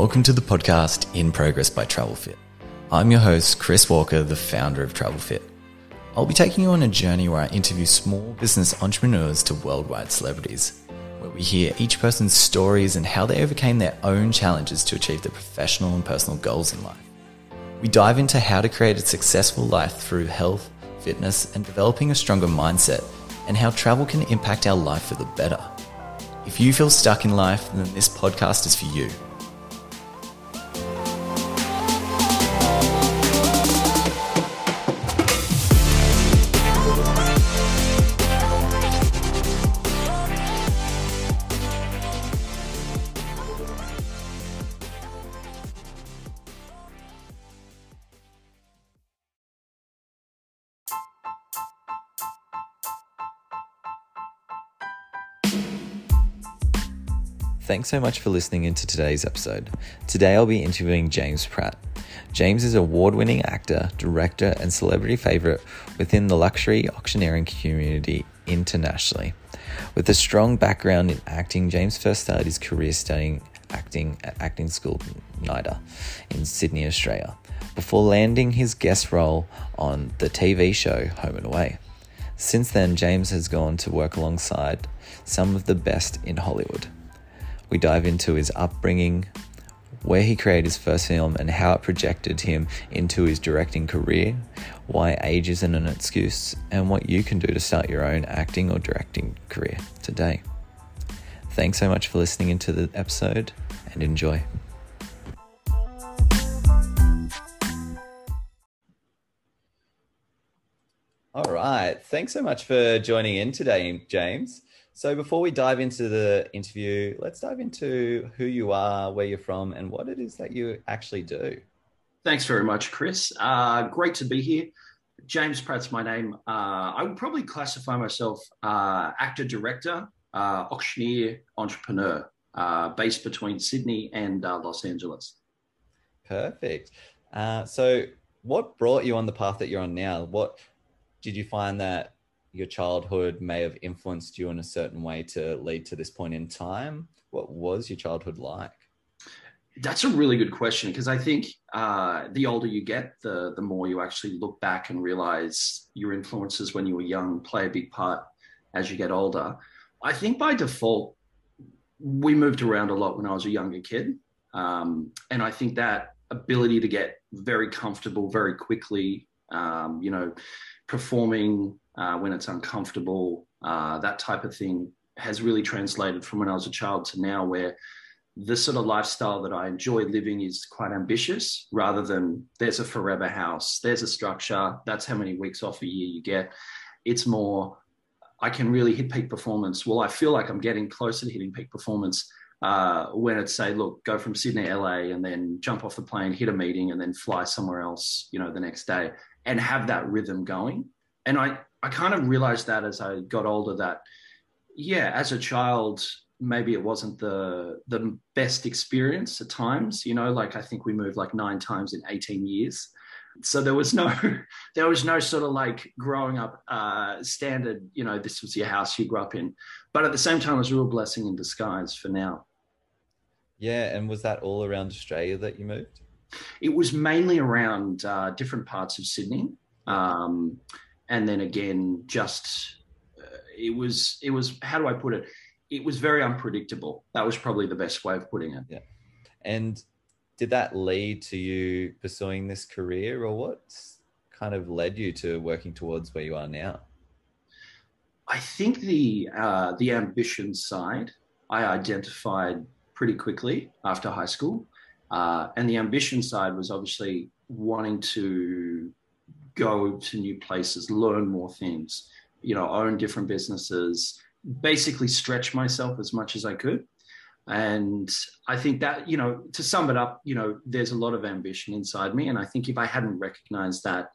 Welcome to the podcast In Progress by TravelFit. I'm your host, Chris Walker, the founder of TravelFit. I'll be taking you on a journey where I interview small business entrepreneurs to worldwide celebrities, where we hear each person's stories and how they overcame their own challenges to achieve their professional and personal goals in life. We dive into how to create a successful life through health, fitness, and developing a stronger mindset, and how travel can impact our life for the better. If you feel stuck in life, then this podcast is for you. Thanks so much for listening into today's episode. Today I'll be interviewing James Pratt. James is award winning actor, director, and celebrity favorite within the luxury auctioneering community internationally. With a strong background in acting, James first started his career studying acting at Acting School NIDA in Sydney, Australia, before landing his guest role on the TV show Home and Away. Since then, James has gone to work alongside some of the best in Hollywood. We dive into his upbringing, where he created his first film, and how it projected him into his directing career, why age isn't an excuse, and what you can do to start your own acting or directing career today. Thanks so much for listening into the episode and enjoy. All right. Thanks so much for joining in today, James. So before we dive into the interview, let's dive into who you are, where you're from, and what it is that you actually do. Thanks very much, Chris. Uh, great to be here. James Pratt's my name. Uh, I would probably classify myself uh, actor, director, uh, auctioneer, entrepreneur, uh, based between Sydney and uh, Los Angeles. Perfect. so, what brought you on the path that you're on now? What did you find that your childhood may have influenced you in a certain way to lead to this point in time? What was your childhood like? That's a really good question because I think uh, the older you get, the the more you actually look back and realize your influences when you were young play a big part as you get older. I think by default, we moved around a lot when I was a younger kid, um, and I think that ability to get very comfortable very quickly, um, you know, performing uh, when it's uncomfortable, uh, that type of thing has really translated from when I was a child to now, where this sort of lifestyle that I enjoy living is quite ambitious rather than there's a forever house, there's a structure, that's how many weeks off a year you get. It's more, I can really hit peak performance. Well, I feel like I'm getting closer to hitting peak performance uh, when it's say, look, go from Sydney, LA, and then jump off the plane, hit a meeting, and then fly somewhere else, you know, the next day, and have that rhythm going. And I, I kind of realized that as I got older that, yeah, as a child, maybe it wasn't the the best experience at times. You know, like I think we moved like nine times in 18 years. So there was no, there was no sort of like growing up uh, standard. You know, this was your house you grew up in, but at the same time, it was a real blessing in disguise for now. Yeah, and was that all around Australia that you moved? It was mainly around uh, different parts of Sydney. Um, and then again just uh, it was it was how do i put it? It was very unpredictable. That was probably the best way of putting it. Yeah. And did that lead to you pursuing this career or what kind of led you to working towards where you are now? I think the uh, the ambition side i identified pretty quickly after high school uh, and the ambition side was obviously wanting to go to new places, learn more things, you know, own different businesses, basically stretch myself as much as I could. And I think that, you know, to sum it up, you know, there's a lot of ambition inside me. And I think if I hadn't recognized that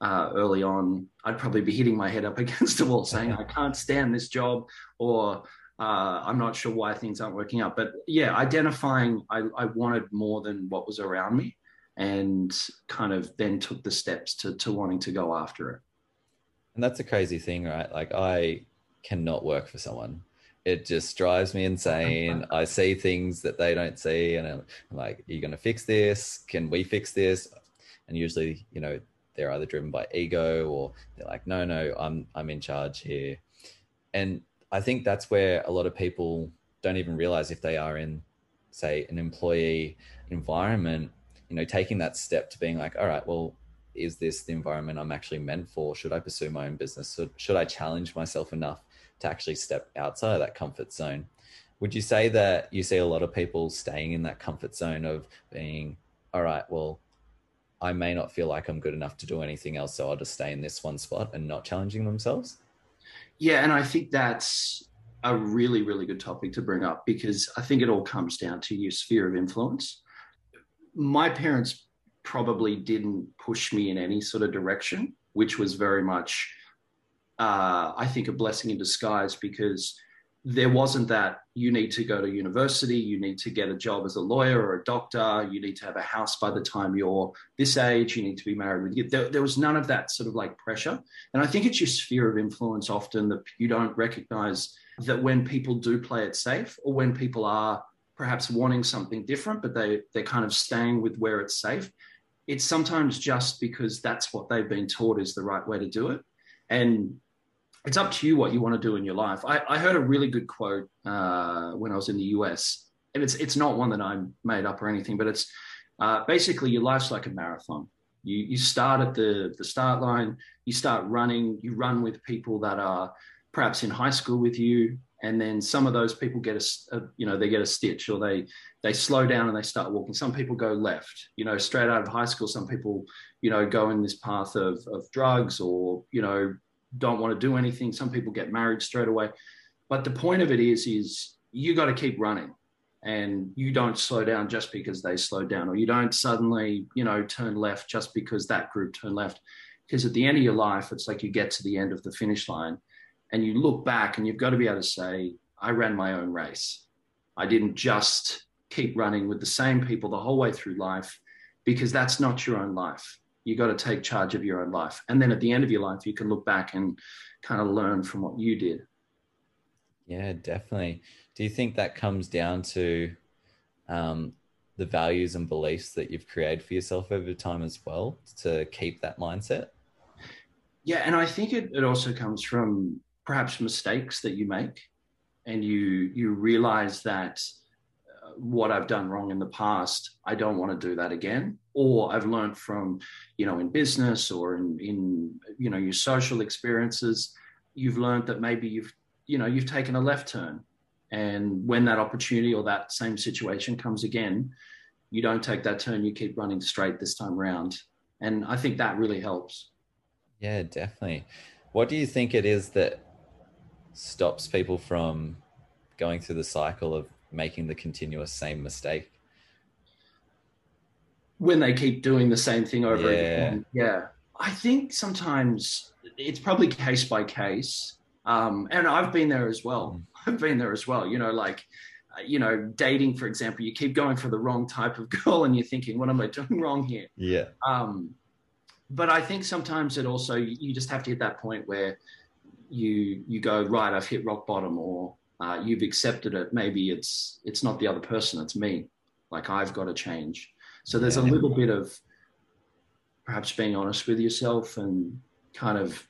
uh, early on, I'd probably be hitting my head up against the wall saying, I can't stand this job or uh, I'm not sure why things aren't working out. But yeah, identifying I, I wanted more than what was around me and kind of then took the steps to, to wanting to go after it. And that's a crazy thing, right? Like I cannot work for someone it just drives me insane. I see things that they don't see, and I'm like, "Are you going to fix this? Can we fix this?" And usually, you know, they're either driven by ego or they're like, "No, no, I'm I'm in charge here." And I think that's where a lot of people don't even realize if they are in, say, an employee environment. You know, taking that step to being like, "All right, well, is this the environment I'm actually meant for? Should I pursue my own business? Should I challenge myself enough to actually step outside of that comfort zone. Would you say that you see a lot of people staying in that comfort zone of being, all right, well, I may not feel like I'm good enough to do anything else, so I'll just stay in this one spot and not challenging themselves? Yeah, and I think that's a really, really good topic to bring up because I think it all comes down to your sphere of influence. My parents probably didn't push me in any sort of direction, which was very much uh, I think, a blessing in disguise because there wasn't that you need to go to university, you need to get a job as a lawyer or a doctor, you need to have a house by the time you're this age, you need to be married with you. There, there was none of that sort of like pressure. And I think it's your sphere of influence often that you don't recognize that when people do play it safe or when people are perhaps wanting something different, but they, they're kind of staying with where it's safe, it's sometimes just because that's what they've been taught is the right way to do it. And it's up to you what you want to do in your life. I, I heard a really good quote uh, when I was in the US, and it's it's not one that I made up or anything, but it's uh, basically your life's like a marathon. You you start at the the start line, you start running, you run with people that are perhaps in high school with you, and then some of those people get a, a you know they get a stitch or they they slow down and they start walking. Some people go left, you know, straight out of high school. Some people you know go in this path of of drugs or you know don't want to do anything. Some people get married straight away. But the point of it is, is you got to keep running and you don't slow down just because they slow down or you don't suddenly, you know, turn left just because that group turned left. Because at the end of your life, it's like you get to the end of the finish line and you look back and you've got to be able to say, I ran my own race. I didn't just keep running with the same people the whole way through life because that's not your own life you got to take charge of your own life. And then at the end of your life, you can look back and kind of learn from what you did. Yeah, definitely. Do you think that comes down to um, the values and beliefs that you've created for yourself over time as well to keep that mindset? Yeah, and I think it, it also comes from perhaps mistakes that you make and you you realize that what I've done wrong in the past, I don't want to do that again. Or I've learned from, you know, in business or in, in you know, your social experiences, you've learned that maybe you've, you know, you've taken a left turn. And when that opportunity or that same situation comes again, you don't take that turn, you keep running straight this time around. And I think that really helps. Yeah, definitely. What do you think it is that stops people from going through the cycle of making the continuous same mistake. When they keep doing the same thing over yeah. again. Yeah. I think sometimes it's probably case by case. Um, and i've been there as well. Mm. i've been there as well. You know like uh, you know dating for example you keep going for the wrong type of girl and you're thinking what am i doing wrong here? Yeah. Um, but i think sometimes it also you just have to hit that point where you you go right i've hit rock bottom or uh, you've accepted it maybe it's it's not the other person it's me. Like i've got to change. So there's a little bit of perhaps being honest with yourself and kind of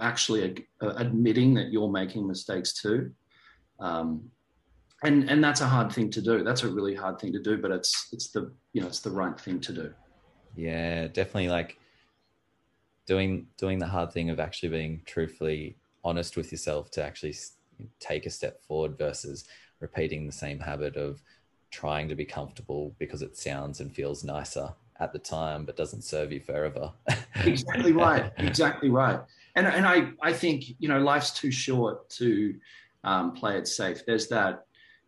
actually uh, admitting that you're making mistakes too. Um, and and that's a hard thing to do. That's a really hard thing to do but it's it's the you know it's the right thing to do. Yeah definitely like doing doing the hard thing of actually being truthfully honest with yourself to actually take a step forward versus repeating the same habit of trying to be comfortable because it sounds and feels nicer at the time but doesn't serve you forever. Exactly right. Exactly right. And and i i think you know life's too short to um, play it safe. There's that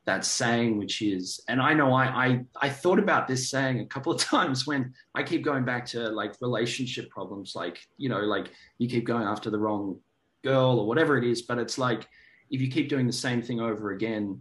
that saying which is and i know I, I i thought about this saying a couple of times when i keep going back to like relationship problems like you know like you keep going after the wrong girl or whatever it is but it's like if you keep doing the same thing over again,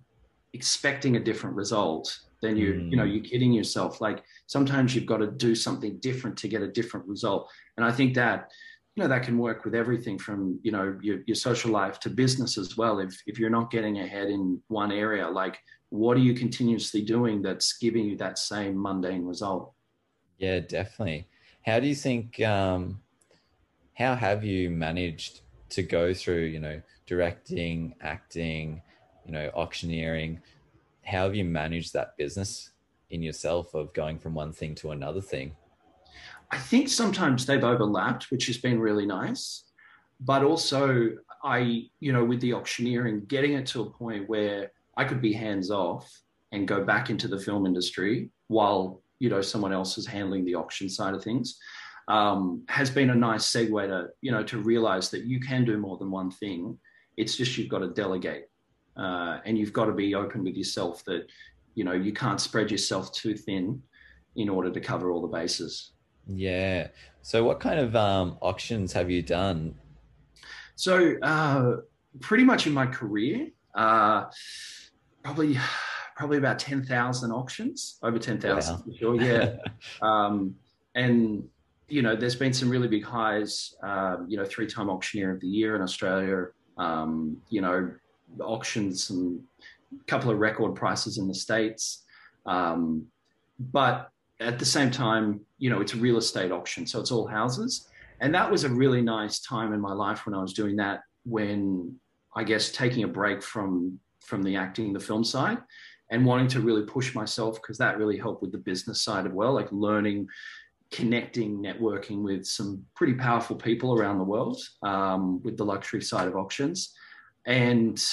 expecting a different result, then you mm. you know you're kidding yourself. Like sometimes you've got to do something different to get a different result. And I think that you know that can work with everything from you know your, your social life to business as well if if you're not getting ahead in one area like what are you continuously doing that's giving you that same mundane result yeah definitely how do you think um how have you managed to go through you know directing acting you know auctioneering how have you managed that business in yourself of going from one thing to another thing I think sometimes they've overlapped, which has been really nice. But also, I, you know, with the auctioneering, getting it to a point where I could be hands off and go back into the film industry while, you know, someone else is handling the auction side of things. Um, has been a nice segue to, you know, to realize that you can do more than one thing. It's just you've got to delegate uh, and you've got to be open with yourself that, you know, you can't spread yourself too thin in order to cover all the bases. Yeah. So, what kind of um, auctions have you done? So, uh, pretty much in my career, uh, probably probably about ten thousand auctions, over ten thousand wow. for sure. Yeah, um, and you know, there's been some really big highs. Um, you know, three-time auctioneer of the year in Australia. Um, you know, auctions, some couple of record prices in the states. Um, but at the same time, you know, it's a real estate auction, so it's all houses. And that was a really nice time in my life when I was doing that. When I guess taking a break from from the acting, the film side, and wanting to really push myself because that really helped with the business side as well, like learning, connecting, networking with some pretty powerful people around the world um, with the luxury side of auctions, and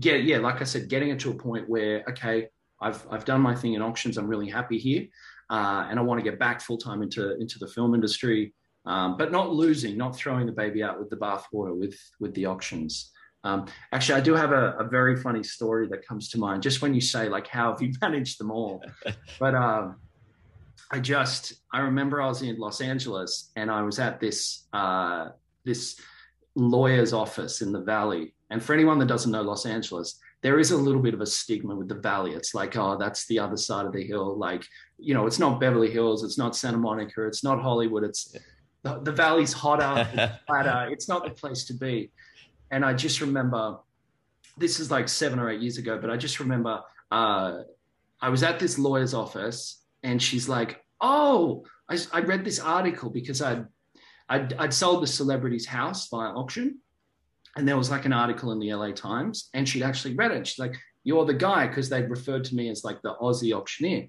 yeah, yeah, like I said, getting it to a point where okay, I've I've done my thing in auctions, I'm really happy here uh, and I want to get back full time into into the film industry, um, but not losing, not throwing the baby out with the bathwater with with the auctions. Um, actually, I do have a, a, very funny story that comes to mind just when you say like, how have you managed them all? but um, I just I remember I was in Los Angeles and I was at this uh, this lawyer's office in the Valley. And for anyone that doesn't know Los Angeles, there is a little bit of a stigma with the valley. It's like, oh, that's the other side of the hill. Like, you know, it's not Beverly Hills, it's not Santa Monica, it's not Hollywood. It's the, the valley's hotter, it's flatter. It's not the place to be. And I just remember, this is like seven or eight years ago, but I just remember uh, I was at this lawyer's office, and she's like, "Oh, I, I read this article because I'd, I'd I'd sold the celebrity's house via auction." and there was like an article in the LA Times, and she'd actually read it. She's like, "You're the guy," because they'd referred to me as like the Aussie auctioneer.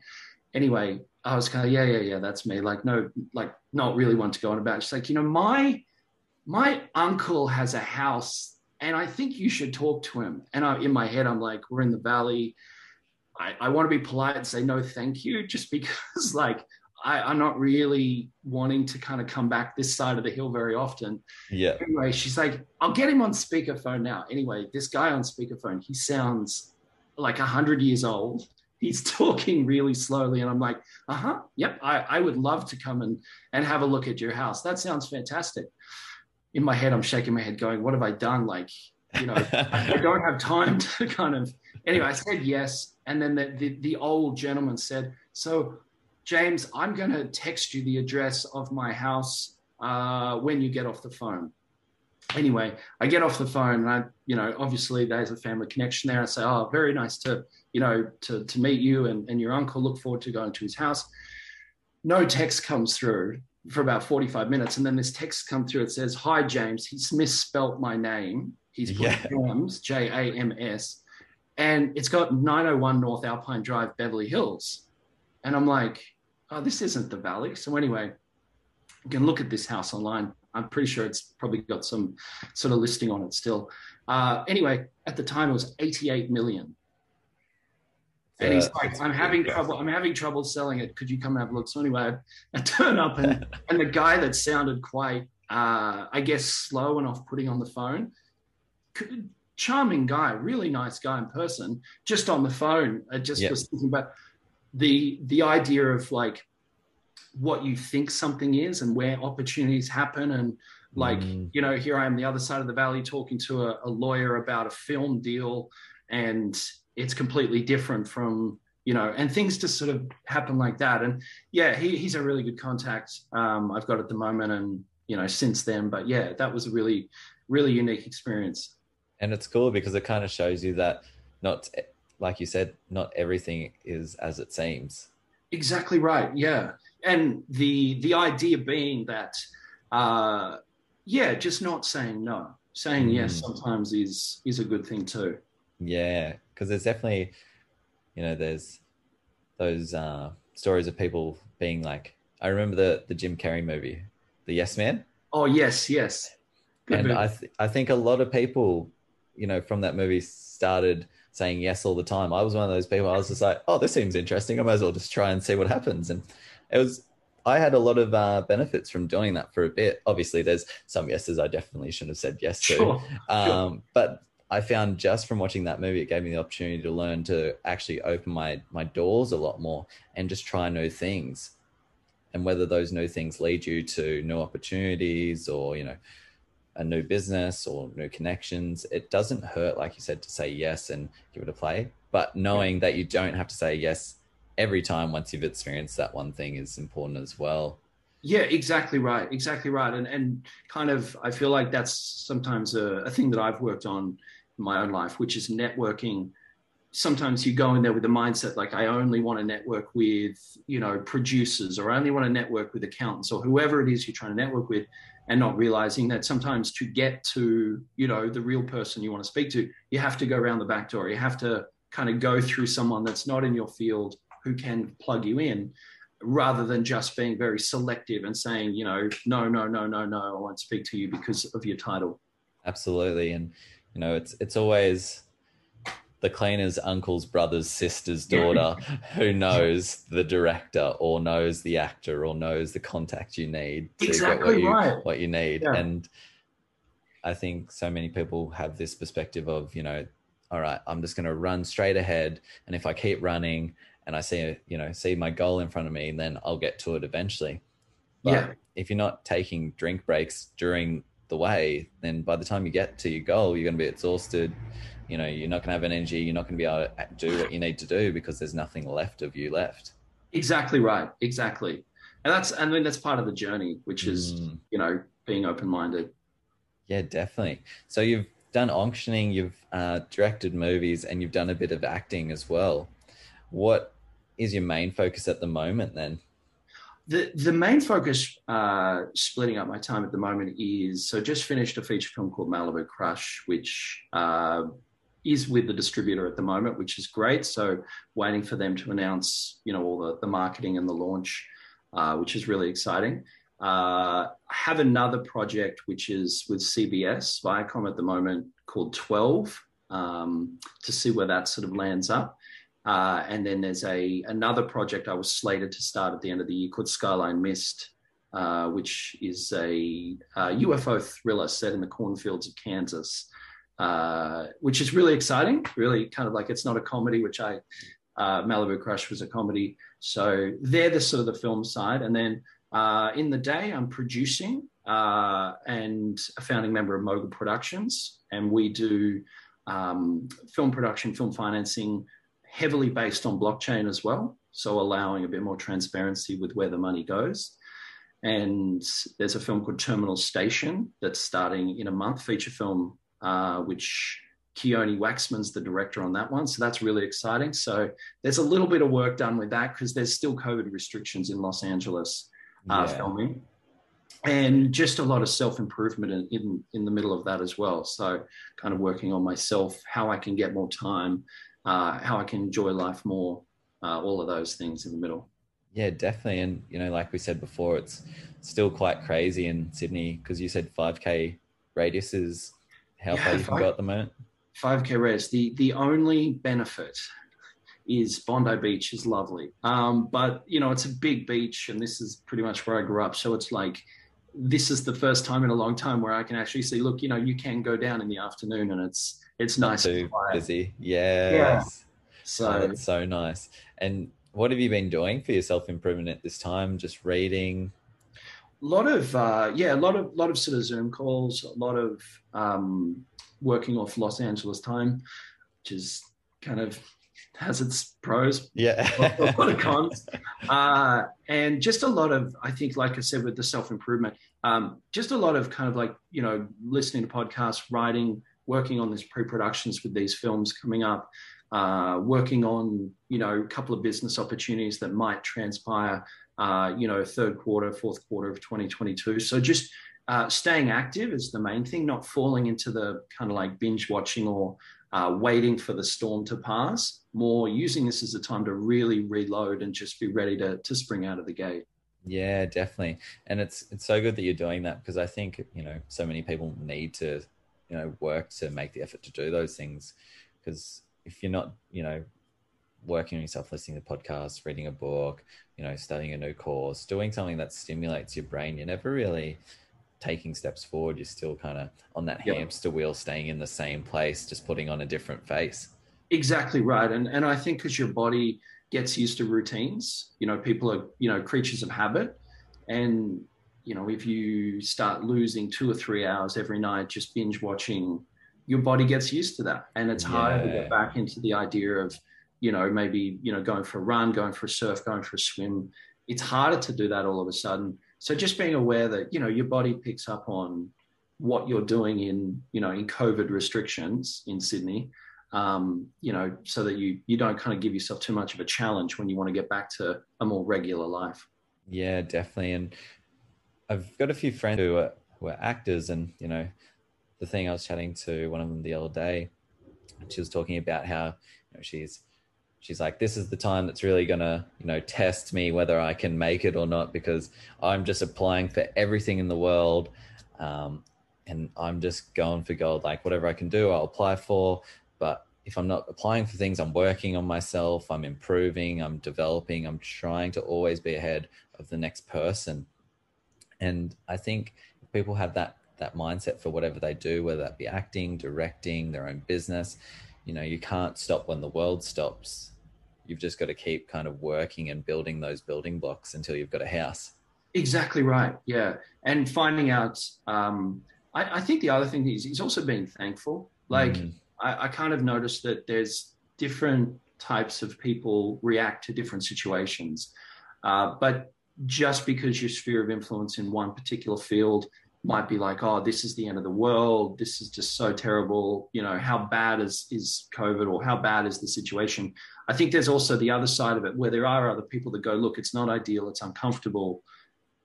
Anyway, I was kind of, "Yeah, yeah, yeah, that's me." Like, no, like not really want to go on about. She's like, "You know, my my uncle has a house, and I think you should talk to him." And I, in my head, I'm like, "We're in the valley." I, I want to be polite and say no, thank you, just because like I, am not really wanting to kind of come back this side of the hill very often. Yeah. Anyway, she's like, I'll get him on speakerphone now. Anyway, this guy on speakerphone, he sounds like a hundred years old. He's talking really slowly, and I'm like, uh huh, yep. I, I would love to come and and have a look at your house. That sounds fantastic. In my head, I'm shaking my head, going, what have I done? Like, you know, I don't have time to kind of. Anyway, I said yes, and then the, the, the old gentleman said, so James, I'm going to text you the address of my house uh, when you get off the phone. Anyway, I get off the phone and I, you know, obviously there's a family connection there. I say, oh, very nice to, you know, to, to meet you and, and your uncle. Look forward to going to his house. No text comes through for about 45 minutes. And then this text comes through. It says, hi, James. He's misspelt my name. He's put yeah. Jams, J A M S. And it's got 901 North Alpine Drive, Beverly Hills. And I'm like, oh, this isn't the valley. So anyway, you can look at this house online. I'm pretty sure it's probably got some sort of listing on it still. Uh, anyway, at the time it was 88 million. And he's like, I'm having trouble. I'm having trouble selling it. Could you come and have a look? So anyway, I, turn up, and, and the guy that sounded quite, uh, I guess, slow and off-putting on the phone, charming guy, really nice guy in person. Just on the phone, I just yep. was thinking about the the idea of like what you think something is and where opportunities happen and like mm. you know here i am the other side of the valley talking to a, a, lawyer about a film deal and it's completely different from you know and things just sort of happen like that and yeah he, he's a really good contact um, i've got at the moment and you know, since then. But yeah, that was a really, really unique experience. And it's cool because it kind of shows you that not, like you said, not everything is as it seems. Exactly right. Yeah, and the the idea being that, uh, yeah, just not saying no, saying mm. yes sometimes is is a good thing too. Yeah, because there's definitely, you know, there's those uh, stories of people being like, I remember the the Jim Carrey movie, The Yes Man. Oh yes, yes. Good and movie. I th- I think a lot of people, you know, from that movie started saying yes all the time. I was one of those people. I was just like, oh, this seems interesting. I might as well just try and see what happens. And it was. I had a lot of uh, benefits from doing that for a bit. Obviously, there's some yeses I definitely shouldn't have said yes to. Sure, um, sure. But I found just from watching that movie, it gave me the opportunity to learn to actually open my my doors a lot more and just try new things. And whether those new things lead you to new opportunities or you know a new business or new connections, it doesn't hurt, like you said, to say yes and give it a play. But knowing that you don't have to say yes every time once you've experienced that one thing is important as well. Yeah, exactly right. Exactly right. And and kind of I feel like that's sometimes a, a thing that I've worked on in my own life, which is networking. Sometimes you go in there with the mindset like I only want to network with, you know, producers or I only want to network with accountants or whoever it is you're trying to network with and not realizing that sometimes to get to, you know, the real person you want to speak to, you have to go around the back door. You have to kind of go through someone that's not in your field who can plug you in rather than just being very selective and saying, you know, no, no, no, no, no, I won't speak to you because of your title. Absolutely. And you know, it's it's always the cleaner's uncle's brother's sister's daughter who knows the director or knows the actor or knows the contact you need to exactly get what you right. what you need. Yeah. And I think so many people have this perspective of, you know, all right, I'm just gonna run straight ahead. And if I keep running and I see you know, see my goal in front of me, then I'll get to it eventually. But yeah. if you're not taking drink breaks during the way, then by the time you get to your goal, you're going to be exhausted. You know, you're not going to have an energy. You're not going to be able to do what you need to do because there's nothing left of you left. Exactly right. Exactly. And that's, I mean, that's part of the journey, which is, mm. you know, being open minded. Yeah, definitely. So you've done auctioning, you've uh, directed movies, and you've done a bit of acting as well. What is your main focus at the moment then? the the main focus, uh, splitting up my time at the moment, is so just finished a feature film called Malibu Crush, which uh, is with the distributor at the moment, which is great. So waiting for them to announce, you know, all the, the marketing and the launch, uh, which is really exciting. Uh, I have another project which is with CBS Viacom at the moment called Twelve um, to see where that sort of lands up. Uh, and then there's a another project I was slated to start at the end of the year called Skyline Mist, uh, which is a, a, UFO thriller set in the cornfields of Kansas, uh, which is really exciting. Really, kind of like it's not a comedy, which I uh, Malibu Crush was a comedy. So they're the sort of the film side, and then uh, in the day I'm producing uh, and a founding member of Mogul Productions, and we do um, film production, film financing heavily based on blockchain as well. So allowing a bit more transparency with where the money goes. And there's a film called Terminal Station that's starting in a month, feature film, uh, which Keoni Waxman's the director on that one. So that's really exciting. So there's a little bit of work done with that because there's still COVID restrictions in Los Angeles uh, yeah. filming. And just a lot of self improvement in, in, in the middle of that as well. So, kind of working on myself, how I can get more time uh, how I can enjoy life more, uh, all of those things in the middle. Yeah, definitely. And, you know, like we said before, it's still quite crazy in Sydney because you said 5K radius is how yeah, far you can go at the moment. 5K radius. The, the only benefit is Bondi Beach is lovely. Um, but, you know, it's a big beach and this is pretty much where I grew up. So it's like, this is the first time in a long time where I can actually see, look, you know, you can go down in the afternoon and it's it's nice. Too busy. Yes. Yeah. So oh, that's so nice. And what have you been doing for your self improvement at this time? Just reading. A lot of uh, yeah, a lot of lot of sort of Zoom calls, a lot of um, working off Los Angeles time, which is kind of has its pros. Yeah. a lot of cons. uh, and just a lot of, I think, like I said, with the self improvement, um, just a lot of kind of like, you know, listening to podcasts, writing, working on these pre productions with these films coming up, uh, working on, you know, a couple of business opportunities that might transpire, uh, you know, third quarter, fourth quarter of 2022. So just, uh, staying active is the main thing, not falling into the kind of like binge watching or uh, waiting for the storm to pass, more using this as a time to really reload and just be ready to, to spring out of the gate. Yeah, definitely. And it's it's so good that you're doing that because I think, you know, so many people need to, you know, work to make the effort to do those things. Because if you're not, you know, working on yourself, listening to podcasts, reading a book, you know, studying a new course, doing something that stimulates your brain, you're never really taking steps forward, you're still kind of on that yep. hamster wheel, staying in the same place, just putting on a different face. Exactly right. And and I think because your body gets used to routines, you know, people are, you know, creatures of habit. And, you know, if you start losing two or three hours every night just binge watching, your body gets used to that. And it's yeah. harder to get back into the idea of, you know, maybe, you know, going for a run, going for a surf, going for a swim. It's harder to do that all of a sudden so just being aware that you know your body picks up on what you're doing in you know in COVID restrictions in Sydney, um, you know, so that you you don't kind of give yourself too much of a challenge when you want to get back to a more regular life. Yeah, definitely. And I've got a few friends who are who are actors, and you know, the thing I was chatting to one of them the other day, she was talking about how you know she's she's like, this is the time that's really going to, you know, test me whether I can make it or not because I'm just applying for everything in the world. Um, and I'm just going for gold. Like, whatever I can do, I'll apply for. But if I'm not applying for things, I'm working on myself, I'm improving, I'm developing, I'm trying to always be ahead of the next person. And I think people have that that mindset for whatever they do, whether that be acting, directing, their own business, you know you can't stop when the world stops. You've just got to keep kind of working and building those building blocks until you've got a house. Exactly right yeah. And finding out um, I, I, think the other thing is he's also being thankful. Like mm. I, I kind of noticed that there's different types of people react to different situations. Uh, but just because your sphere of influence in one particular field might be like, oh, this is the end of the world. This is just so terrible. You know, how bad is is COVID or how bad is the situation? I think there's also the other side of it where there are other people that go, look, it's not ideal, it's uncomfortable,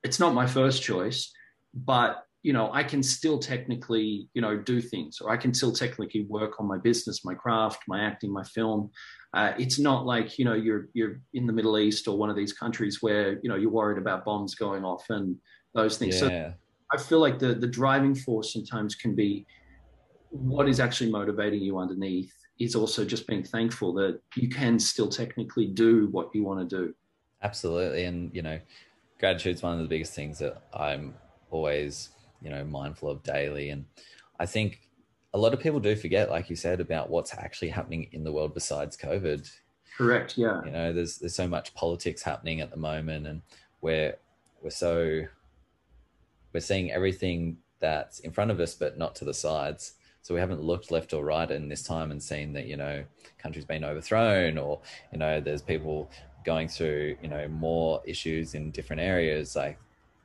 it's not my first choice, but you know, I can still technically, you know, do things, or I can still technically work on my business, my craft, my acting, my film. Uh, it's not like you know you're you're in the Middle East or one of these countries where you know you're worried about bombs going off and those things. Yeah. So I feel like the the driving force sometimes can be what is actually motivating you underneath is also just being thankful that you can still technically do what you want to do. Absolutely, and you know, gratitude is one of the biggest things that I'm always you know mindful of daily, and I think a lot of people do forget, like you said, about what's actually happening in the world besides COVID. Correct. Yeah. You know, there's there's so much politics happening at the moment, and we're we're so we're seeing everything that's in front of us, but not to the sides. So we haven't looked left or right in this time and seen that, you know, countries been overthrown or, you know, there's people going through, you know, more issues in different areas. Like,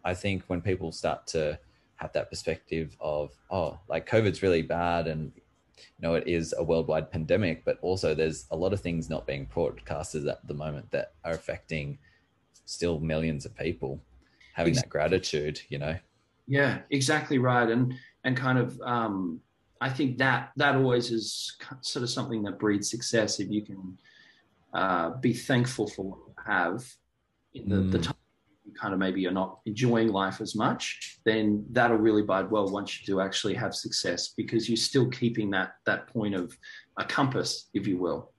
I think when people start to have that perspective of, oh, like COVID's really bad and, you know, it is a worldwide pandemic, but also there's a lot of things not being broadcasted at the moment that are affecting still millions of people. Having that gratitude, you know. Yeah, exactly right. And and kind of um, I think that that always is sort of something that breeds success if you can uh, be thankful for what you have in the, mm. the time you kind of maybe you're not enjoying life as much, then that'll really bide well once you do actually have success because you're still keeping that that point of a compass, if you will.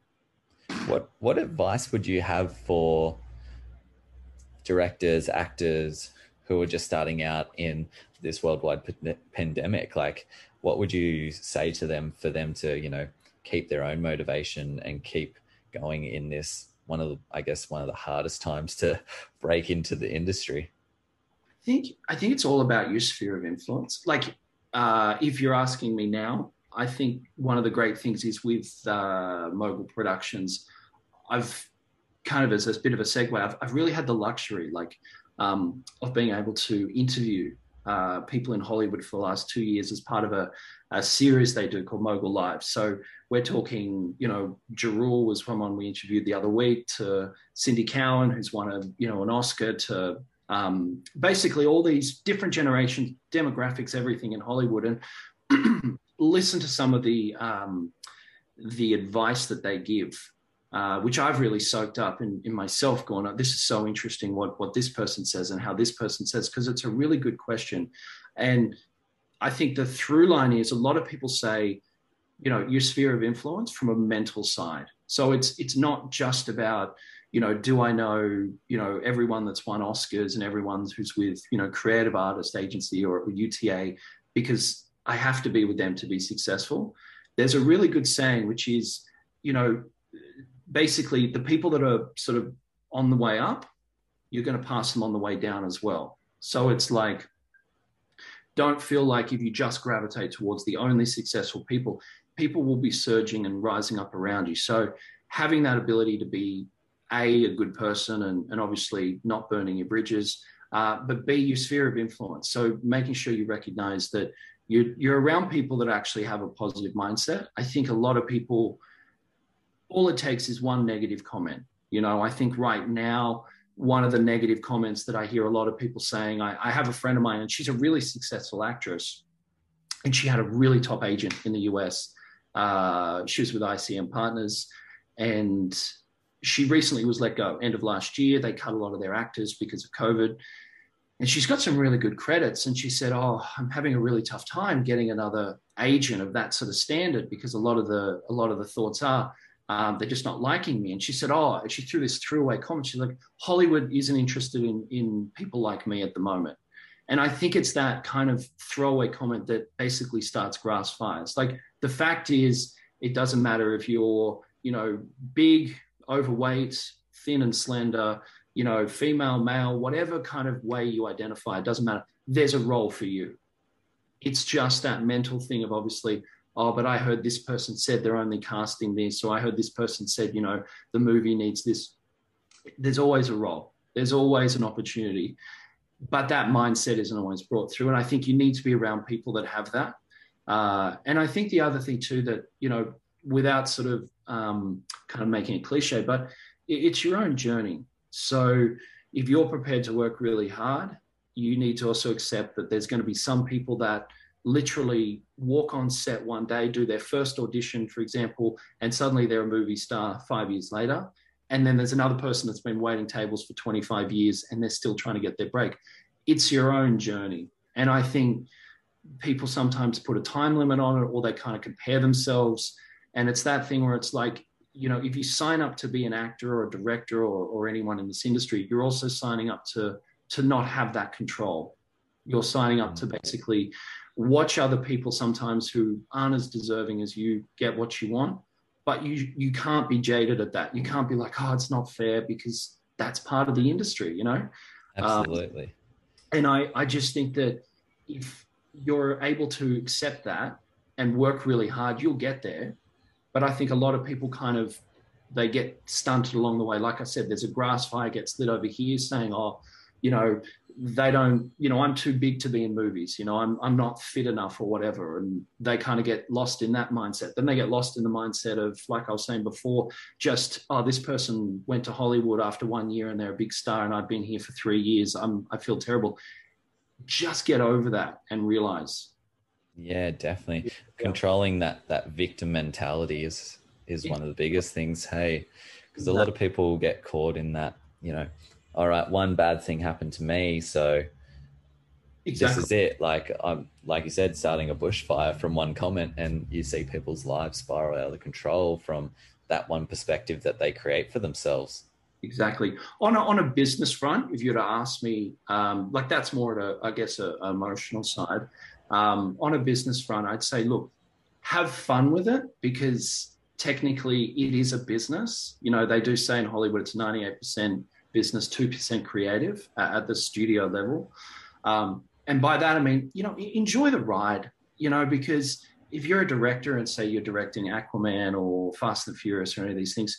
What what advice would you have for directors, actors who are just starting out in this worldwide p- pandemic? Like, what would you say to them for them to, you know, keep their own motivation and keep going in this one of the, I guess, one of the hardest times to break into the industry? I think I think it's all about your sphere of influence. Like, uh, if you're asking me now, I think one of the great things is with uh, Productions, I've kind of as a bit of a segue, I've, I've really had the luxury, like, um, of being able to interview uh, people in Hollywood for the last two years as part of a, a, series they do called Mogul Live. So we're talking, you know, Jarul was someone we interviewed the other week, to Cindy Cowan, who's won a, you know, an Oscar, to um, basically all these different generations, demographics, everything in Hollywood, and listen to some of the um, the advice that they give uh, which I've really soaked up in, in myself, going, oh, this is so interesting what, what this person says and how this person says, because it's a really good question. And I think the through line is a lot of people say, you know, your sphere of influence from a mental side. So it's it's not just about, you know, do I know, you know, everyone that's won Oscars and everyone who's with, you know, creative artist agency or, or UTA, because I have to be with them to be successful. There's a really good saying, which is, you know, basically the people that are sort of on the way up, you're going to pass them on the way down as well. So it's like, don't feel like if you just gravitate towards the only successful people, people will be surging and rising up around you. So having that ability to be a a good person and, and obviously not burning your bridges, uh, but b your sphere of influence. So making sure you recognize that you're, you're around people that actually have a positive mindset. I think a lot of people all it takes is one negative comment. You know, I think right now, one of the negative comments that I hear a lot of people saying, I, I have a friend of mine and she's a really successful actress and she had a really top agent in the US. Uh, she was with ICM Partners and she recently was let go end of last year. They cut a lot of their actors because of COVID. And she's got some really good credits. And she said, Oh, I'm having a really tough time getting another agent of that sort of standard because a lot of the a lot of the thoughts are um, they're just not liking me. And she said, oh, she threw this throwaway comment. She's like, Hollywood isn't interested in, in people like me at the moment. And I think it's that kind of throwaway comment that basically starts grass fires. Like the fact is, it doesn't matter if you're, you know, big, overweight, thin and slender, you know, female, male, whatever kind of way you identify, it doesn't matter. There's a role for you. It's just that mental thing of obviously oh, but I heard this person said they're only casting this, so I heard this person said, you know, the movie needs this. There's always a role, there's always an opportunity, but that mindset isn't always brought through. And I think you need to be around people that have that. Uh, and I think the other thing too that, you know, without sort of um, kind of making it cliche, but it's your own journey. So if you're prepared to work really hard, you need to also accept that there's going to be some people that literally walk on set one day, do their first audition, for example, and suddenly they're a movie star five years later. And then there's another person that's been waiting tables for 25 years and they're still trying to get their break. It's your own journey. And I think people sometimes put a time limit on it or they kind of compare themselves. And it's that thing where it's like, you know, if you sign up to be an actor or a director or, or anyone in this industry, you're also signing up to to not have that control. You're signing up to basically watch other people sometimes who aren't as deserving as you get what you want but you you can't be jaded at that. You can't be like oh it's not fair because that's part of the industry you know? Absolutely. um, and i i just think that if you're able to accept that and work really hard you'll get there. But i think a lot of people kind of they get stunted along the way. Like i said there's a grass fire gets lit over here saying oh you know they don't you know i'm too big to be in movies you know i'm i'm not fit enough or whatever. And they kind of get lost in that mindset. Then they get lost in the mindset of like i was saying before just oh this person went to hollywood after one year and they're a big star and i've been here for 3 years. I'm i feel terrible. Just get over that and realize. Yeah definitely. Yeah. controlling that that victim mentality is is yeah. one of the biggest things hey because a lot of people get caught in that you know all right, one bad thing happened to me, so exactly. this is it. Like I'm, like you said, starting a bushfire from one comment, and you see people's lives spiral out of control from that one perspective that they create for themselves. Exactly. On a, on a business front, if you were to ask me, um, like that's more at a, I guess, a, a emotional side. Um, on a business front, I'd say, look, have fun with it because technically it is a business. You know, they do say in Hollywood it's 98% business, 2% creative uh, at the studio level. Um, and by that, I mean, you know, enjoy the ride, you know, because if you're a director and say you're directing Aquaman or Fast and Furious or any of these things,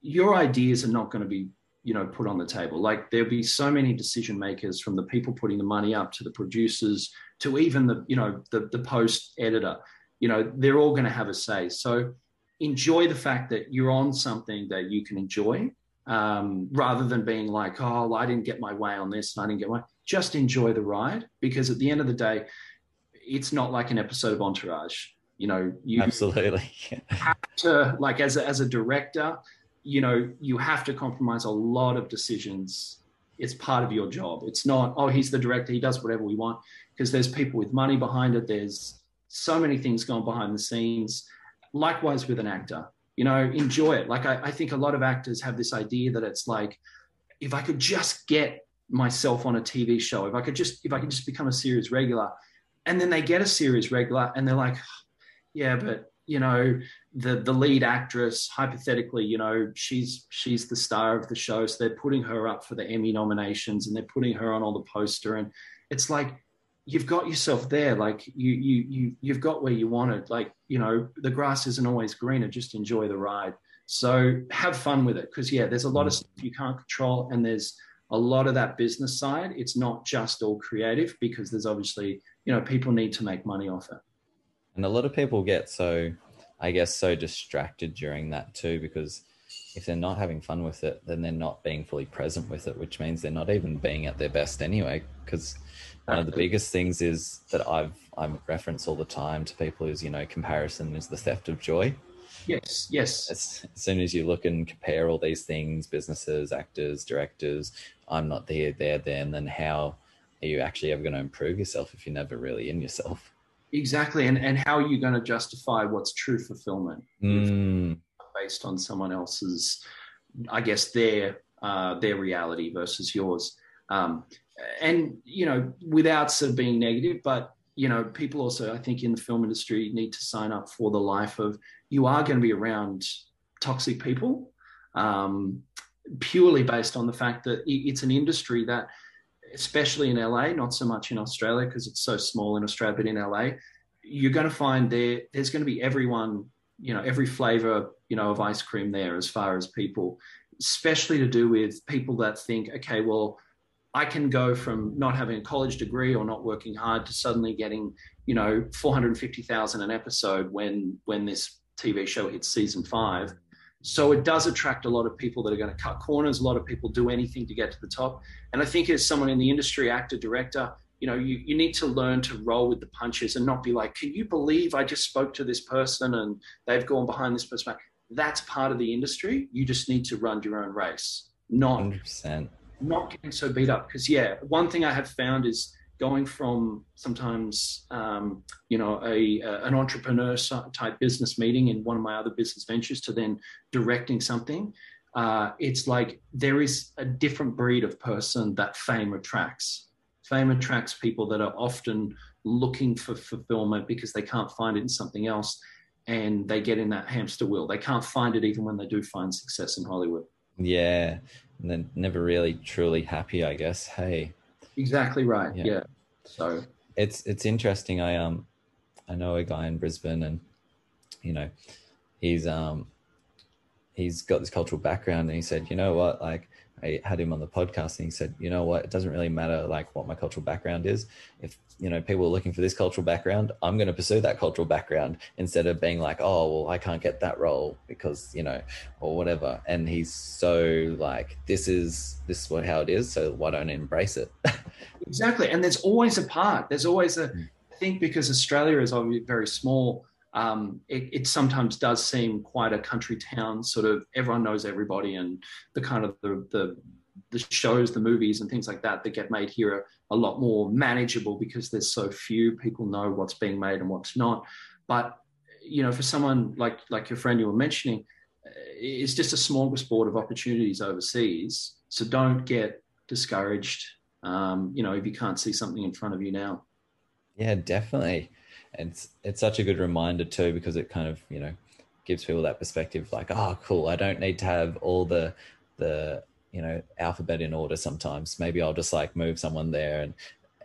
your ideas are not going to be you know put on the table. Like there'll be so many decision makers from the people putting the money up to the producers to even the you know the, the post editor. You know they're all going to have a say. So enjoy the fact that you're on something that you can enjoy um, rather than being like oh i didn't get my way on this and i didn't get my just enjoy the ride because at the end of the day it's not like an episode of entourage. You know you absolutely. have to like as a, as a director you know you have to compromise a lot of decisions. It's part of your job. It's not oh he's the director he does whatever we want because there's people with money behind it. There's so many things going behind the scenes. Likewise with an actor you know enjoy it. Like I, I think a lot of actors have this idea that it's like if i could just get myself on a tv show if i could just if i could just become a series regular and then they get a series regular and they're like yeah but you know the the lead actress hypothetically you know she's she's the star of the show. So they're putting her up for the emmy nominations and they're putting her on all the poster. And it's like you've got yourself there like you you you you've got where you wanted like you know the grass isn't always greener just enjoy the ride. So have fun with it because yeah there's a lot of mm. stuff you can't control and there's a lot of that business side. It's not just all creative because there's obviously you know people need to make money off it. And a lot of people get so, I guess, so distracted during that too, because if they're not having fun with it, then they're not being fully present with it, which means they're not even being at their best anyway. Because one of the biggest things is that I've I reference all the time to people is you know comparison is the theft of joy. Yes, yes. As, as soon as you look and compare all these things, businesses, actors, directors, I'm not there, there, then, then how are you actually ever going to improve yourself if you're never really in yourself? Exactly, and and how are you going to justify what's true fulfillment mm. based on someone else's, I guess their uh, their reality versus yours, um, and you know without sort of being negative, but you know people also I think in the film industry need to sign up for the life of you are going to be around toxic people, um, purely based on the fact that it's an industry that especially in LA, not so much in Australia because it's so small in Australia, but in LA, you're going to find there there's going to be everyone, you know, every flavor, you know, of ice cream there as far as people, especially to do with people that think, okay, well, I can go from not having a college degree or not working hard to suddenly getting, you know, 450,000 an episode when when this TV show hits season 5 so it does attract a lot of people that are going to cut corners. A lot of people do anything to get to the top. And I think as someone in the industry, actor, director, you know, you, you need to learn to roll with the punches and not be like, can you believe I just spoke to this person and they've gone behind this person? That's part of the industry. You just need to run your own race, not 100%. Not getting so beat up. Because yeah, one thing I have found is going from sometimes um, you know a, a, an entrepreneur type business meeting in one of my other business ventures to then directing something uh, it's like there is a different breed of person that fame attracts. Fame attracts people that are often looking for fulfillment because they can't find it in something else and they get in that hamster wheel. They can't find it even when they do find success in hollywood yeah and then never really truly happy i guess hey Exactly right. Yeah. yeah. So it's it's interesting. I um I know a guy in Brisbane, and you know, he's um he's got this cultural background, and he said, you know what, like I had him on the podcast and he said, you know what, it doesn't really matter like what my cultural background is. If you know people are looking for this cultural background, I'm going to pursue that cultural background instead of being like, oh well, I can't get that role because you know, or whatever. And he's so like, this is this is what how it is. So why don't I embrace it? exactly. And there's always a part. There's always a. Mm. Think because Australia is obviously very small um, it, it, sometimes does seem quite a country town. Sort of everyone knows everybody, and the kind of the, the the shows, the movies, and things like that that get made here are a lot more manageable because there's so few people know what's being made and what's not. But you know, for someone like like your friend you were mentioning, it's just a smorgasbord of opportunities overseas. So don't get discouraged. Um, you know, if you can't see something in front of you now. Yeah, definitely it's it's such a good reminder too because it kind of you know gives people that perspective like oh cool i don't need to have all the the you know alphabet in order sometimes maybe i'll just like move someone there and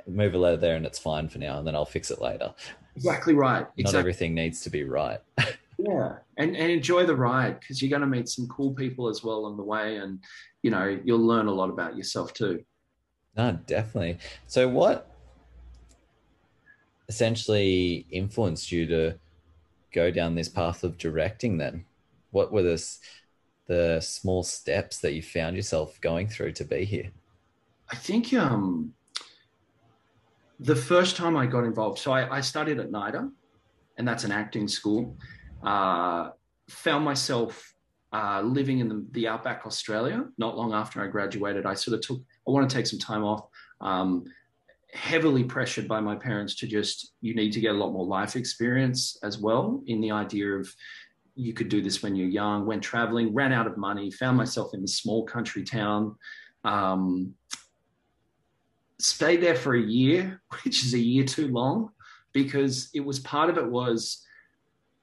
move a letter there and it's fine for now and then i'll fix it later exactly right exactly. not everything needs to be right Yeah, and and enjoy the ride because you're going to meet some cool people as well on the way, and you know you'll learn a lot about yourself too. No, definitely. So, what essentially influenced you to go down this path of directing? Then, what were the the small steps that you found yourself going through to be here? I think um, the first time I got involved, so I, I studied at NIDA, and that's an acting school. Uh, found myself uh, living in the, the, outback Australia not long after I graduated. I sort of took, I want to take some time off, um, heavily pressured by my parents to just, you need to get a lot more life experience as well in the idea of you could do this when you're young, went traveling, ran out of money, found myself in a small country town. Um, stayed there for a year, which is a year too long because it was part of it was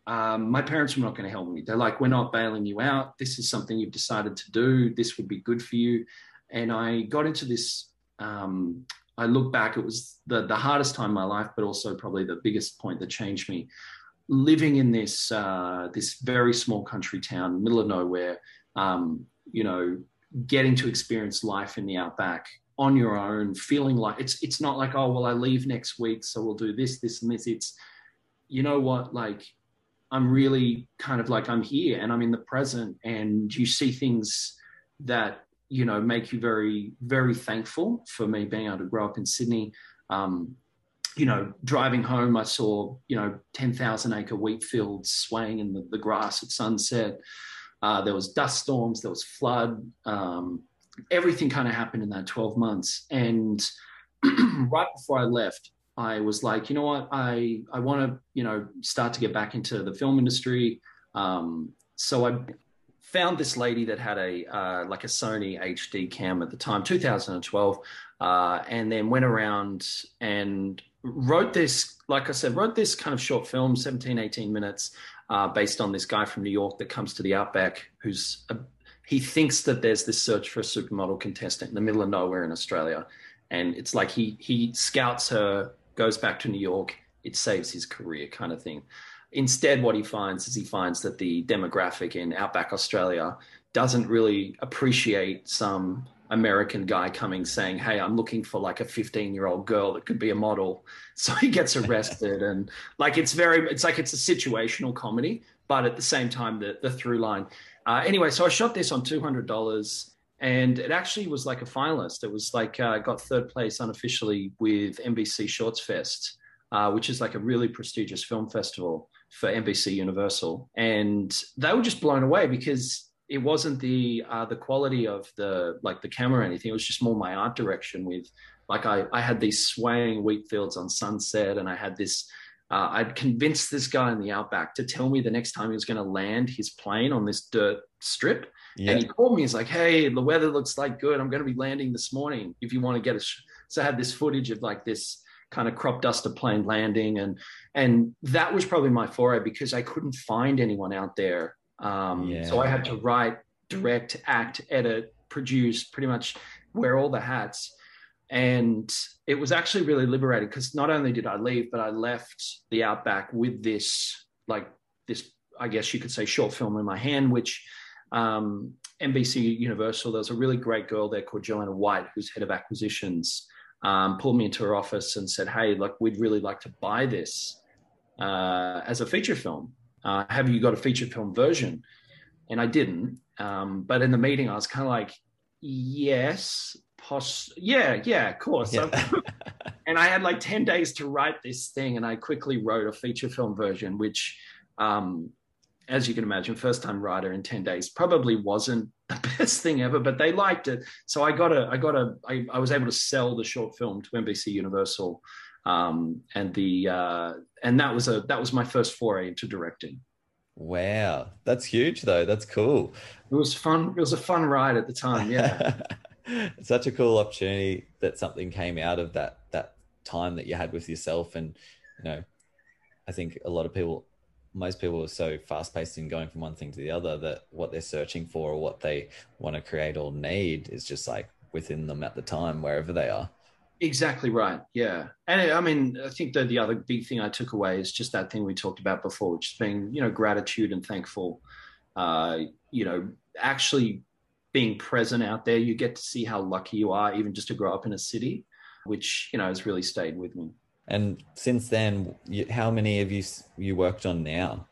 um, my parents were not going to help me. They're like, we're not bailing you out. This is something you've decided to do. This would be good for you. And I got into this. Um, I look back, it was the, the hardest time in my life, but also probably the biggest point that changed me. Living in this uh, this very small country town, middle of nowhere, um, you know, getting to experience life in the outback on your own, feeling like it's it's not like oh well I leave next week so we'll do this this and this. It's you know what like I'm really kind of like I'm here and I'm in the present and you see things that you know make you very very thankful for me being able to grow up in Sydney. Um, you know, driving home, I saw you know ten thousand acre wheat fields swaying in the, the grass at sunset. Uh, there was dust storms, there was flood. Um, everything kind of happened in that 12 months. And right before I left, I was like, you know what, I I want to you know start to get back into the film industry. Um, so I found this lady that had a uh, like a Sony HD cam at the time, 2012, uh, and then went around and wrote this, like I said, wrote this kind of short film, 17, 18 minutes, uh, based on this guy from New York that comes to the outback who's a he thinks that there's this search for a supermodel contestant in the middle of nowhere in Australia. And it's like he he scouts her, goes back to New York, it saves his career kind of thing. Instead, what he finds is he finds that the demographic in outback Australia doesn't really appreciate some American guy coming saying, Hey, I'm looking for like a 15 year old girl that could be a model. So he gets arrested. and like it's very, it's like it's a situational comedy, but at the same time, the, the through line uh, anyway, so I shot this on two hundred dollars, and it actually was like a finalist. It was like uh, got third place unofficially with NBC Shorts Fest, uh, which is like a really prestigious film festival for NBC Universal, and they were just blown away because it wasn't the uh, the quality of the like the camera or anything. It was just more my art direction with like I, I had these swaying wheat fields on sunset and I had this uh, I'd convinced this guy in the outback to tell me the next time he was going to land his plane on this dirt strip. Yeah. And he called me. He's like, "Hey, the weather looks like good. I'm going to be landing this morning. If you want to get a." Sh-. So I had this footage of like this kind of crop duster plane landing, and and that was probably my foray because I couldn't find anyone out there. Um, yeah. So I had to write, direct, act, edit, produce, pretty much wear all the hats and it was actually really liberating because not only did I leave, but I left the Outback with this, like this, I guess you could say, short film in my hand, which um, NBC Universal, there was a really great girl there called Joanna White, who's head of acquisitions, um, pulled me into her office and said, Hey, like, we'd really like to buy this uh, as a feature film. Uh, have you got a feature film version? And I didn't. Um, but in the meeting, I was kind of like, Yes, poss yeah yeah of course yeah. and i had like 10 days to write this thing and i quickly wrote a feature film version which um, as you can imagine first time writer in 10 days probably wasn't the best thing ever but they liked it. So i got a i got a i, I was able to sell the short film to nbc universal um, and the uh, and that was a that was my first foray into directing. Wow. That's huge though. That's cool. It was fun it was a fun ride at the time yeah. Such a cool opportunity that something came out of that that time that you had with yourself. And you know i think a lot of people most people are so fast paced in going from one thing to the other that what they're searching for or what they want to create or need is just like within them at the time wherever they are Exactly right. Yeah, and I mean, I think that the other big thing I took away is just that thing we talked about before, which is being, you know, gratitude and thankful. Uh, you know, actually being present out there, you get to see how lucky you are, even just to grow up in a city, which you know has really stayed with me. And since then, you, how many of you you worked on now?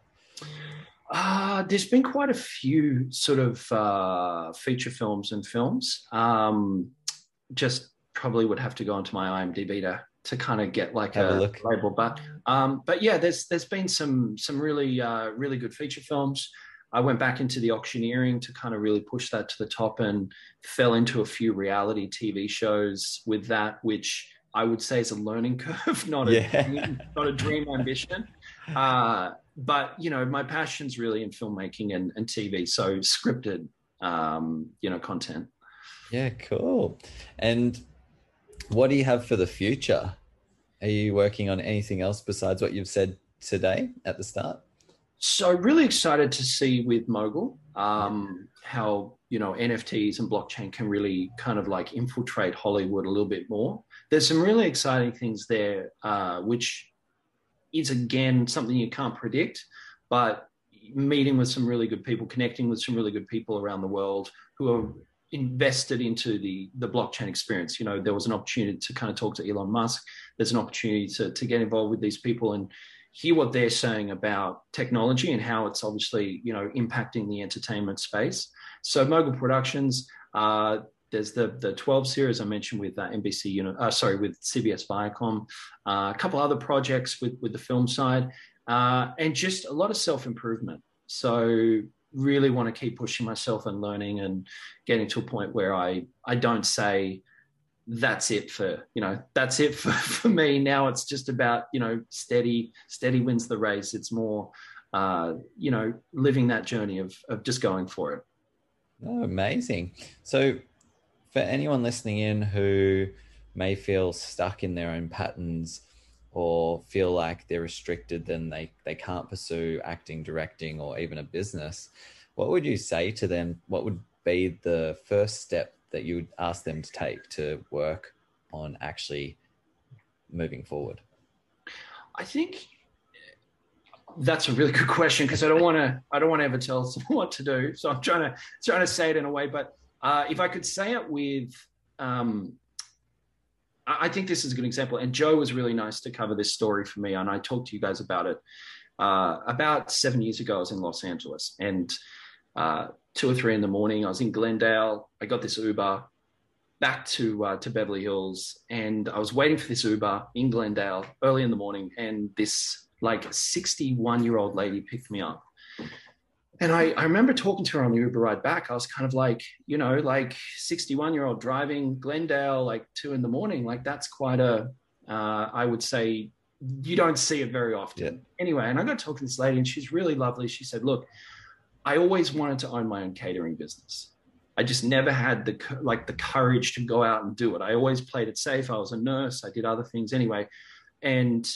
Uh, there's been quite a few sort of uh, feature films and films. Um, just probably would have to go onto my IMDb to to kind of get like Have a, label, but um, but yeah, there's there's been some some really uh, really good feature films. I went back into the auctioneering to kind of really push that to the top and fell into a few reality TV shows with that, which I would say is a learning curve, not a Yeah. dream, not a dream ambition. Uh, but you know, my passion's really in filmmaking and, and TV, so scripted, um, you know, content. Yeah, cool. And what do you have for the future? Are you working on anything else besides what you've said today at the start? So really excited to see with Mogul um, how you know NFTs and blockchain can really kind of like infiltrate Hollywood a little bit more. There's some really exciting things there, uh, which is again something you can't predict, but meeting with some really good people, connecting with some really good people around the world who are invested into the the blockchain experience. You know, there was an opportunity to kind of talk to Elon Musk. There's an opportunity to to get involved with these people and hear what they're saying about technology and how it's obviously you know impacting the entertainment space. So Mogul Productions, uh, there's the the 12 series I mentioned with uh, NBC, you know, uh, sorry, with CBS Viacom, uh, a couple other projects with with the film side, uh, and just a lot of self improvement. So really want to keep pushing myself and learning and getting to a point where I I don't say that's it for you know that's it for, for me now it's just about you know steady steady wins the race it's more uh you know living that journey of of just going for it Oh, amazing. So, for anyone listening in who may feel stuck in their own patterns or feel like they're restricted, then they, they can't pursue acting, directing, or even a business, what would you say to them? What would be the first step that you would ask them to take to work on actually moving forward? i think that's a really good question because i don't want to i don't want to ever tell someone what to do so i'm trying to trying to say it in a way but uh if i could say it with um I think this is a good example. And Joe was really nice to cover this story for me. And I talked to you guys about it. Uh, about seven years ago, I was in Los Angeles and uh, two or three in the morning, I was in Glendale. I got this Uber back to uh, to Beverly Hills, and I was waiting for this Uber in Glendale early in the morning, and this like 61 year old lady picked me up. And I, I remember talking to her on the Uber ride back. I was kind of like, you know, like 61 year old driving Glendale, like two in the morning. Like that's quite a, uh, I would say, you don't see it very often. Yeah. Anyway, and I got talking to this lady, and she's really lovely. She said, "Look, I always wanted to own my own catering business. I just never had the like the courage to go out and do it. I always played it safe. I was a nurse. I did other things anyway. And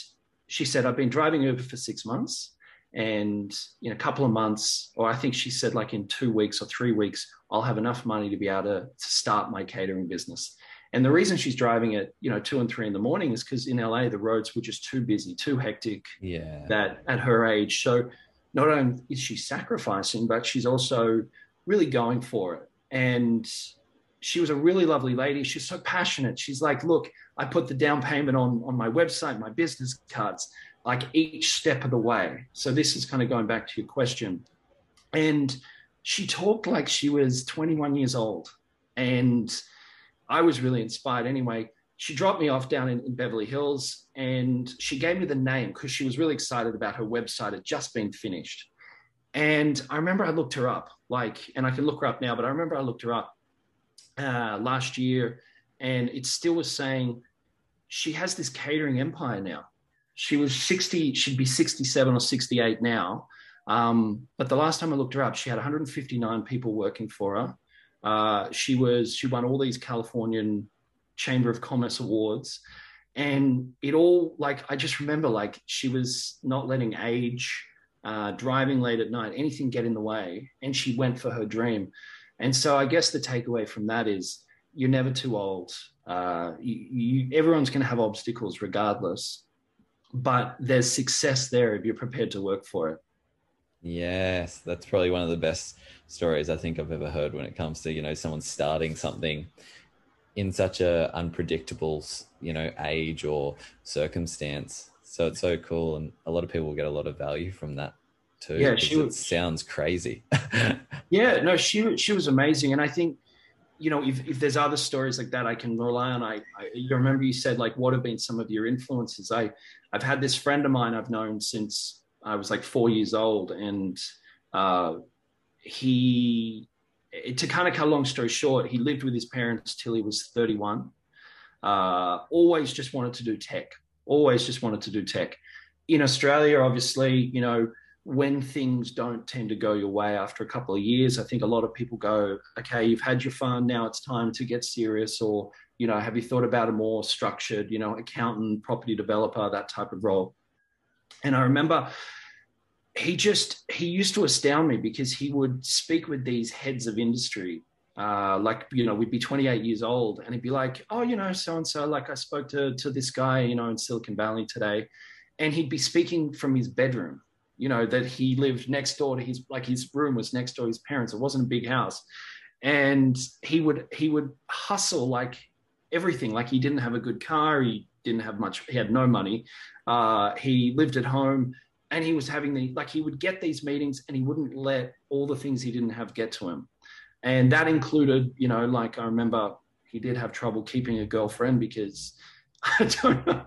she said, I've been driving Uber for six months. And in a couple of months, or I think she said like in two weeks or three weeks, I'll have enough money to be able to, to start my catering business. And the reason she's driving at you know, two and three in the morning is because in LA, the roads were just too busy, too hectic Yeah. that at her age. So not only is she sacrificing, but she's also really going for it. And she was a really lovely lady. She's so passionate. She's like, look, I put the down payment on, on my website, my business cards, like each step of the way. So this is kind of going back to your question. And she talked like she was 21 years old. And I was really inspired anyway she dropped me off down in, in Beverly Hills and she gave me the name because she was really excited about her website had just been finished. And I remember I looked her up, like, and I can look her up now, but I remember I looked her up uh, last year and it still was saying she has this catering empire now. She was 60, she'd be 67 or 68 now. Um, but the last time I looked her up, she had 159 people working for her. Uh, she was, she won all these Californian Chamber of Commerce awards. And it all like I just remember like she was not letting age, uh, driving late at night, anything get in the way, and she went for her dream. And so I guess the takeaway from that is you're never too old. Uh, you, you, everyone's going to have obstacles regardless, but there's success there if you're prepared to work for it. Yes, that's probably one of the best stories I think I've ever heard when it comes to you know someone starting something in such a unpredictable you know age or circumstance. So it's so cool, and a lot of people get a lot of value from that too. Yeah, she was, sounds crazy. yeah, no, she she was amazing, and I think you know if, if there's other stories like that I can rely on. I, I you remember you said like what have been some of your influences? I I've had this friend of mine I've known since I was like four years old, and uh, he, to kind of cut a long story short, he lived with his parents till he was 31. Uh, always just wanted to do tech. Always just wanted to do tech. In Australia, obviously, you know, when things don't tend to go your way after a couple of years, I think a lot of people go, okay, you've had your fun. Now it's time to get serious. Or, you know, have you thought about a more structured, you know, accountant, property developer, that type of role? And I remember he just he used to astound me because he would speak with these heads of industry uh, like you know we'd be 28 years old and he'd be like oh you know so and so like i spoke to to this guy you know in silicon valley today and he'd be speaking from his bedroom you know that he lived next door to his like his room was next door to his parents. It wasn't a big house. And he would he would hustle like everything. Like he didn't have a good car. He didn't have much he had no money. Uh, he lived at home and he was having the like he would get these meetings and he wouldn't let all the things he didn't have get to him. And that included you know like i remember he did have trouble keeping a girlfriend because i don't know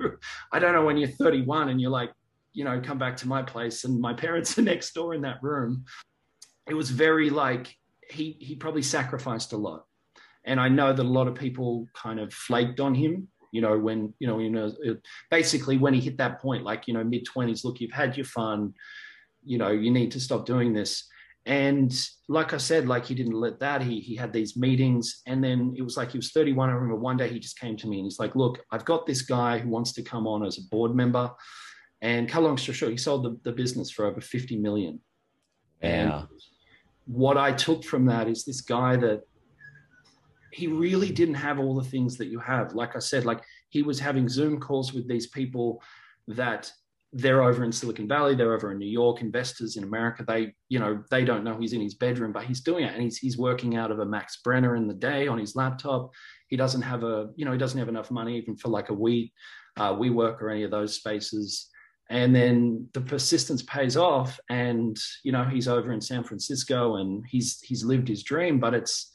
i don't know when you're 31 and you're like you know come back to my place and my parents are next door in that room it was very like he he probably sacrificed a lot. And i know that a lot of people kind of flaked on him you know when you know you know basically when he hit that point like you know mid 20s look you've had your fun you know you need to stop doing this. And like i said like he didn't let that he he had these meetings and then it was like he was 31 i remember one day he just came to me and he's like look i've got this guy who wants to come on as a board member and cut long story short he sold the, the business for over 50 million yeah. and what i took from that is this guy that he really didn't have all the things that you have. Like I said, like he was having Zoom calls with these people that they're over in Silicon Valley, they're over in New York, investors in America. They, you know, they don't know he's in his bedroom, but he's doing it, and he's he's working out of a Max Brenner in the day on his laptop. He doesn't have a, you know, he doesn't have enough money even for like a we, uh, WeWork or any of those spaces. And then the persistence pays off, and you know he's over in San Francisco, and he's he's lived his dream. But it's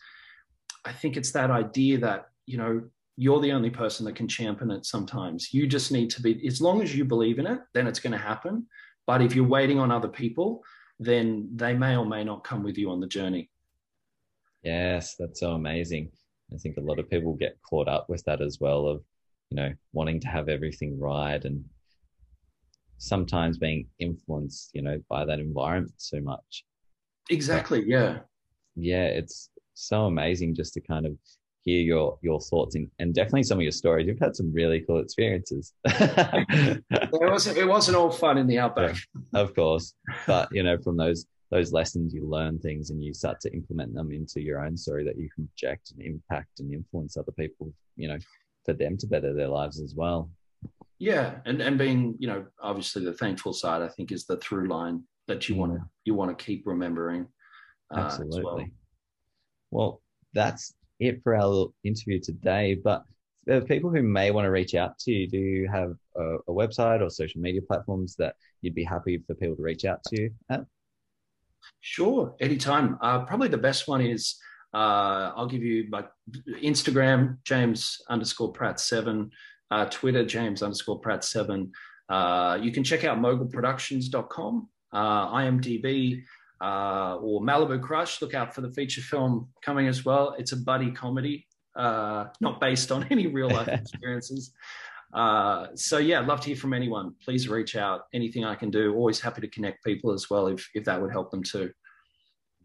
I think it's that idea that, you know, you're the only person that can champion it sometimes. You just need to be, as long as you believe in it, then it's going to happen. But if you're waiting on other people, then they may or may not come with you on the journey. Yes, that's so amazing. I think a lot of people get caught up with that as well of, you know, wanting to have everything right and sometimes being influenced, you know, by that environment so much. Exactly. But, yeah. Yeah. It's, so amazing just to kind of hear your your thoughts and, and definitely some of your stories. You've had some really cool experiences. it wasn't it wasn't all fun in the outback. Yeah, of course. But you know, from those those lessons you learn things and you start to implement them into your own story that you can project and impact and influence other people, you know, for them to better their lives as well. Yeah. And and being, you know, obviously the thankful side I think is the through line that you want to you want to keep remembering. Uh, Absolutely. Well, that's it for our interview today. But for people who may want to reach out to you, do you have a, a website or social media platforms that you'd be happy for people to reach out to you at? Sure, anytime. Uh, probably the best one is uh, I'll give you my Instagram, James underscore Pratt seven, uh, Twitter, James underscore Pratt seven. Uh, you can check out mogulproductions.com, uh, IMDb, uh, or Malibu Crush. Look out for the feature film coming as well. It's a buddy comedy, uh, not based on any real life experiences. Uh, so yeah, love to hear from anyone. Please reach out. Anything I can do. Always happy to connect people as well if if that would help them too.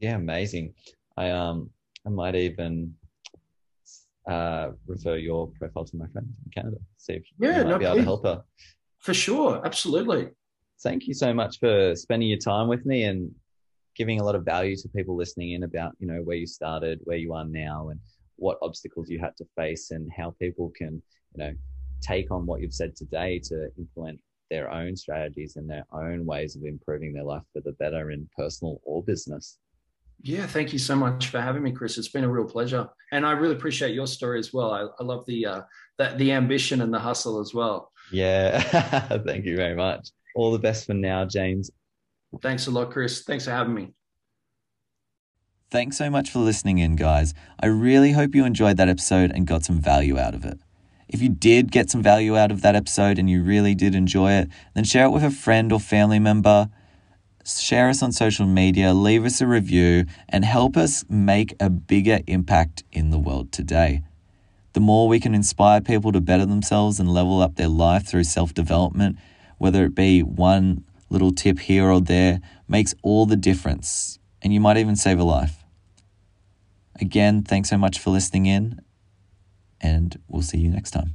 Yeah, amazing. I um I might even uh, refer your profile to my friend in Canada. See if yeah, you might no, be able to help her. For sure, absolutely. Thank you so much for spending your time with me and giving a lot of value to people listening in about you know where you started where you are now and what obstacles you had to face and how people can, you know, take on what you've said today to implement their own strategies and their own ways of improving their life for the better in personal or business. Yeah, thank you so much for having me, Chris. It's been a real pleasure, and I really appreciate your story as well. I, I love the uh, that the ambition and the hustle as well. Yeah, thank you very much. All the best for now, James. Thanks a lot, Chris. Thanks for having me. Thanks so much for listening in, guys. I really hope you enjoyed that episode and got some value out of it. If you did get some value out of that episode and you really did enjoy it, then share it with a friend or family member. Share us on social media, leave us a review, and help us make a bigger impact in the world today. The more we can inspire people to better themselves and level up their life through self development, whether it be one little tip here or there, makes all the difference. And you might even save a life. Again, thanks so much for listening in, and we'll see you next time.